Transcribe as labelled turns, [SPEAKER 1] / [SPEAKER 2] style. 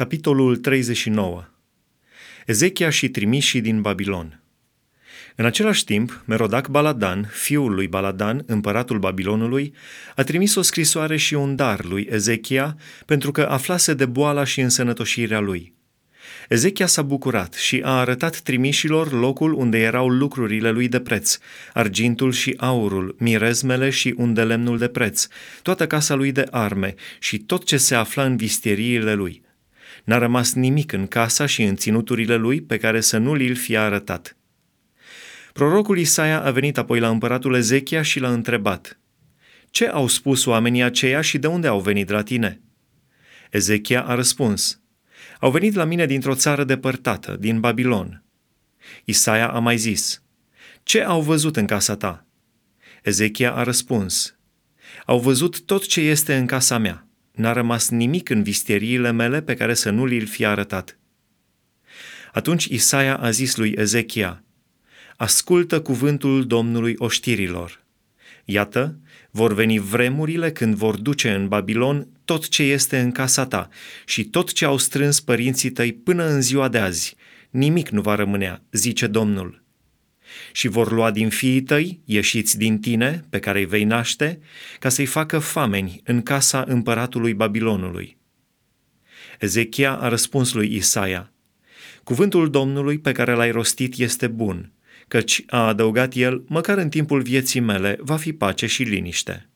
[SPEAKER 1] Capitolul 39 Ezechia și trimișii din Babilon. În același timp, Merodac Baladan, fiul lui Baladan, împăratul Babilonului, a trimis o scrisoare și un dar lui Ezechia pentru că aflase de boala și însănătoșirea lui. Ezechia s-a bucurat și a arătat trimișilor locul unde erau lucrurile lui de preț, argintul și aurul, mirezmele și undelemnul de preț, toată casa lui de arme și tot ce se afla în visteriile lui – N-a rămas nimic în casa și în ținuturile lui pe care să nu li-l fie arătat. Prorocul Isaia a venit apoi la împăratul Ezechia și l-a întrebat, Ce au spus oamenii aceia și de unde au venit la tine? Ezechia a răspuns, Au venit la mine dintr-o țară depărtată, din Babilon. Isaia a mai zis, Ce au văzut în casa ta? Ezechia a răspuns, Au văzut tot ce este în casa mea N-a rămas nimic în visteriile mele pe care să nu li-l fi arătat. Atunci Isaia a zis lui Ezechia, Ascultă cuvântul Domnului oștirilor. Iată, vor veni vremurile când vor duce în Babilon tot ce este în casa ta și tot ce au strâns părinții tăi până în ziua de azi. Nimic nu va rămânea, zice Domnul și vor lua din fiii tăi, ieșiți din tine, pe care îi vei naște, ca să-i facă fameni în casa împăratului Babilonului. Ezechia a răspuns lui Isaia, Cuvântul Domnului pe care l-ai rostit este bun, căci, a adăugat el, măcar în timpul vieții mele va fi pace și liniște.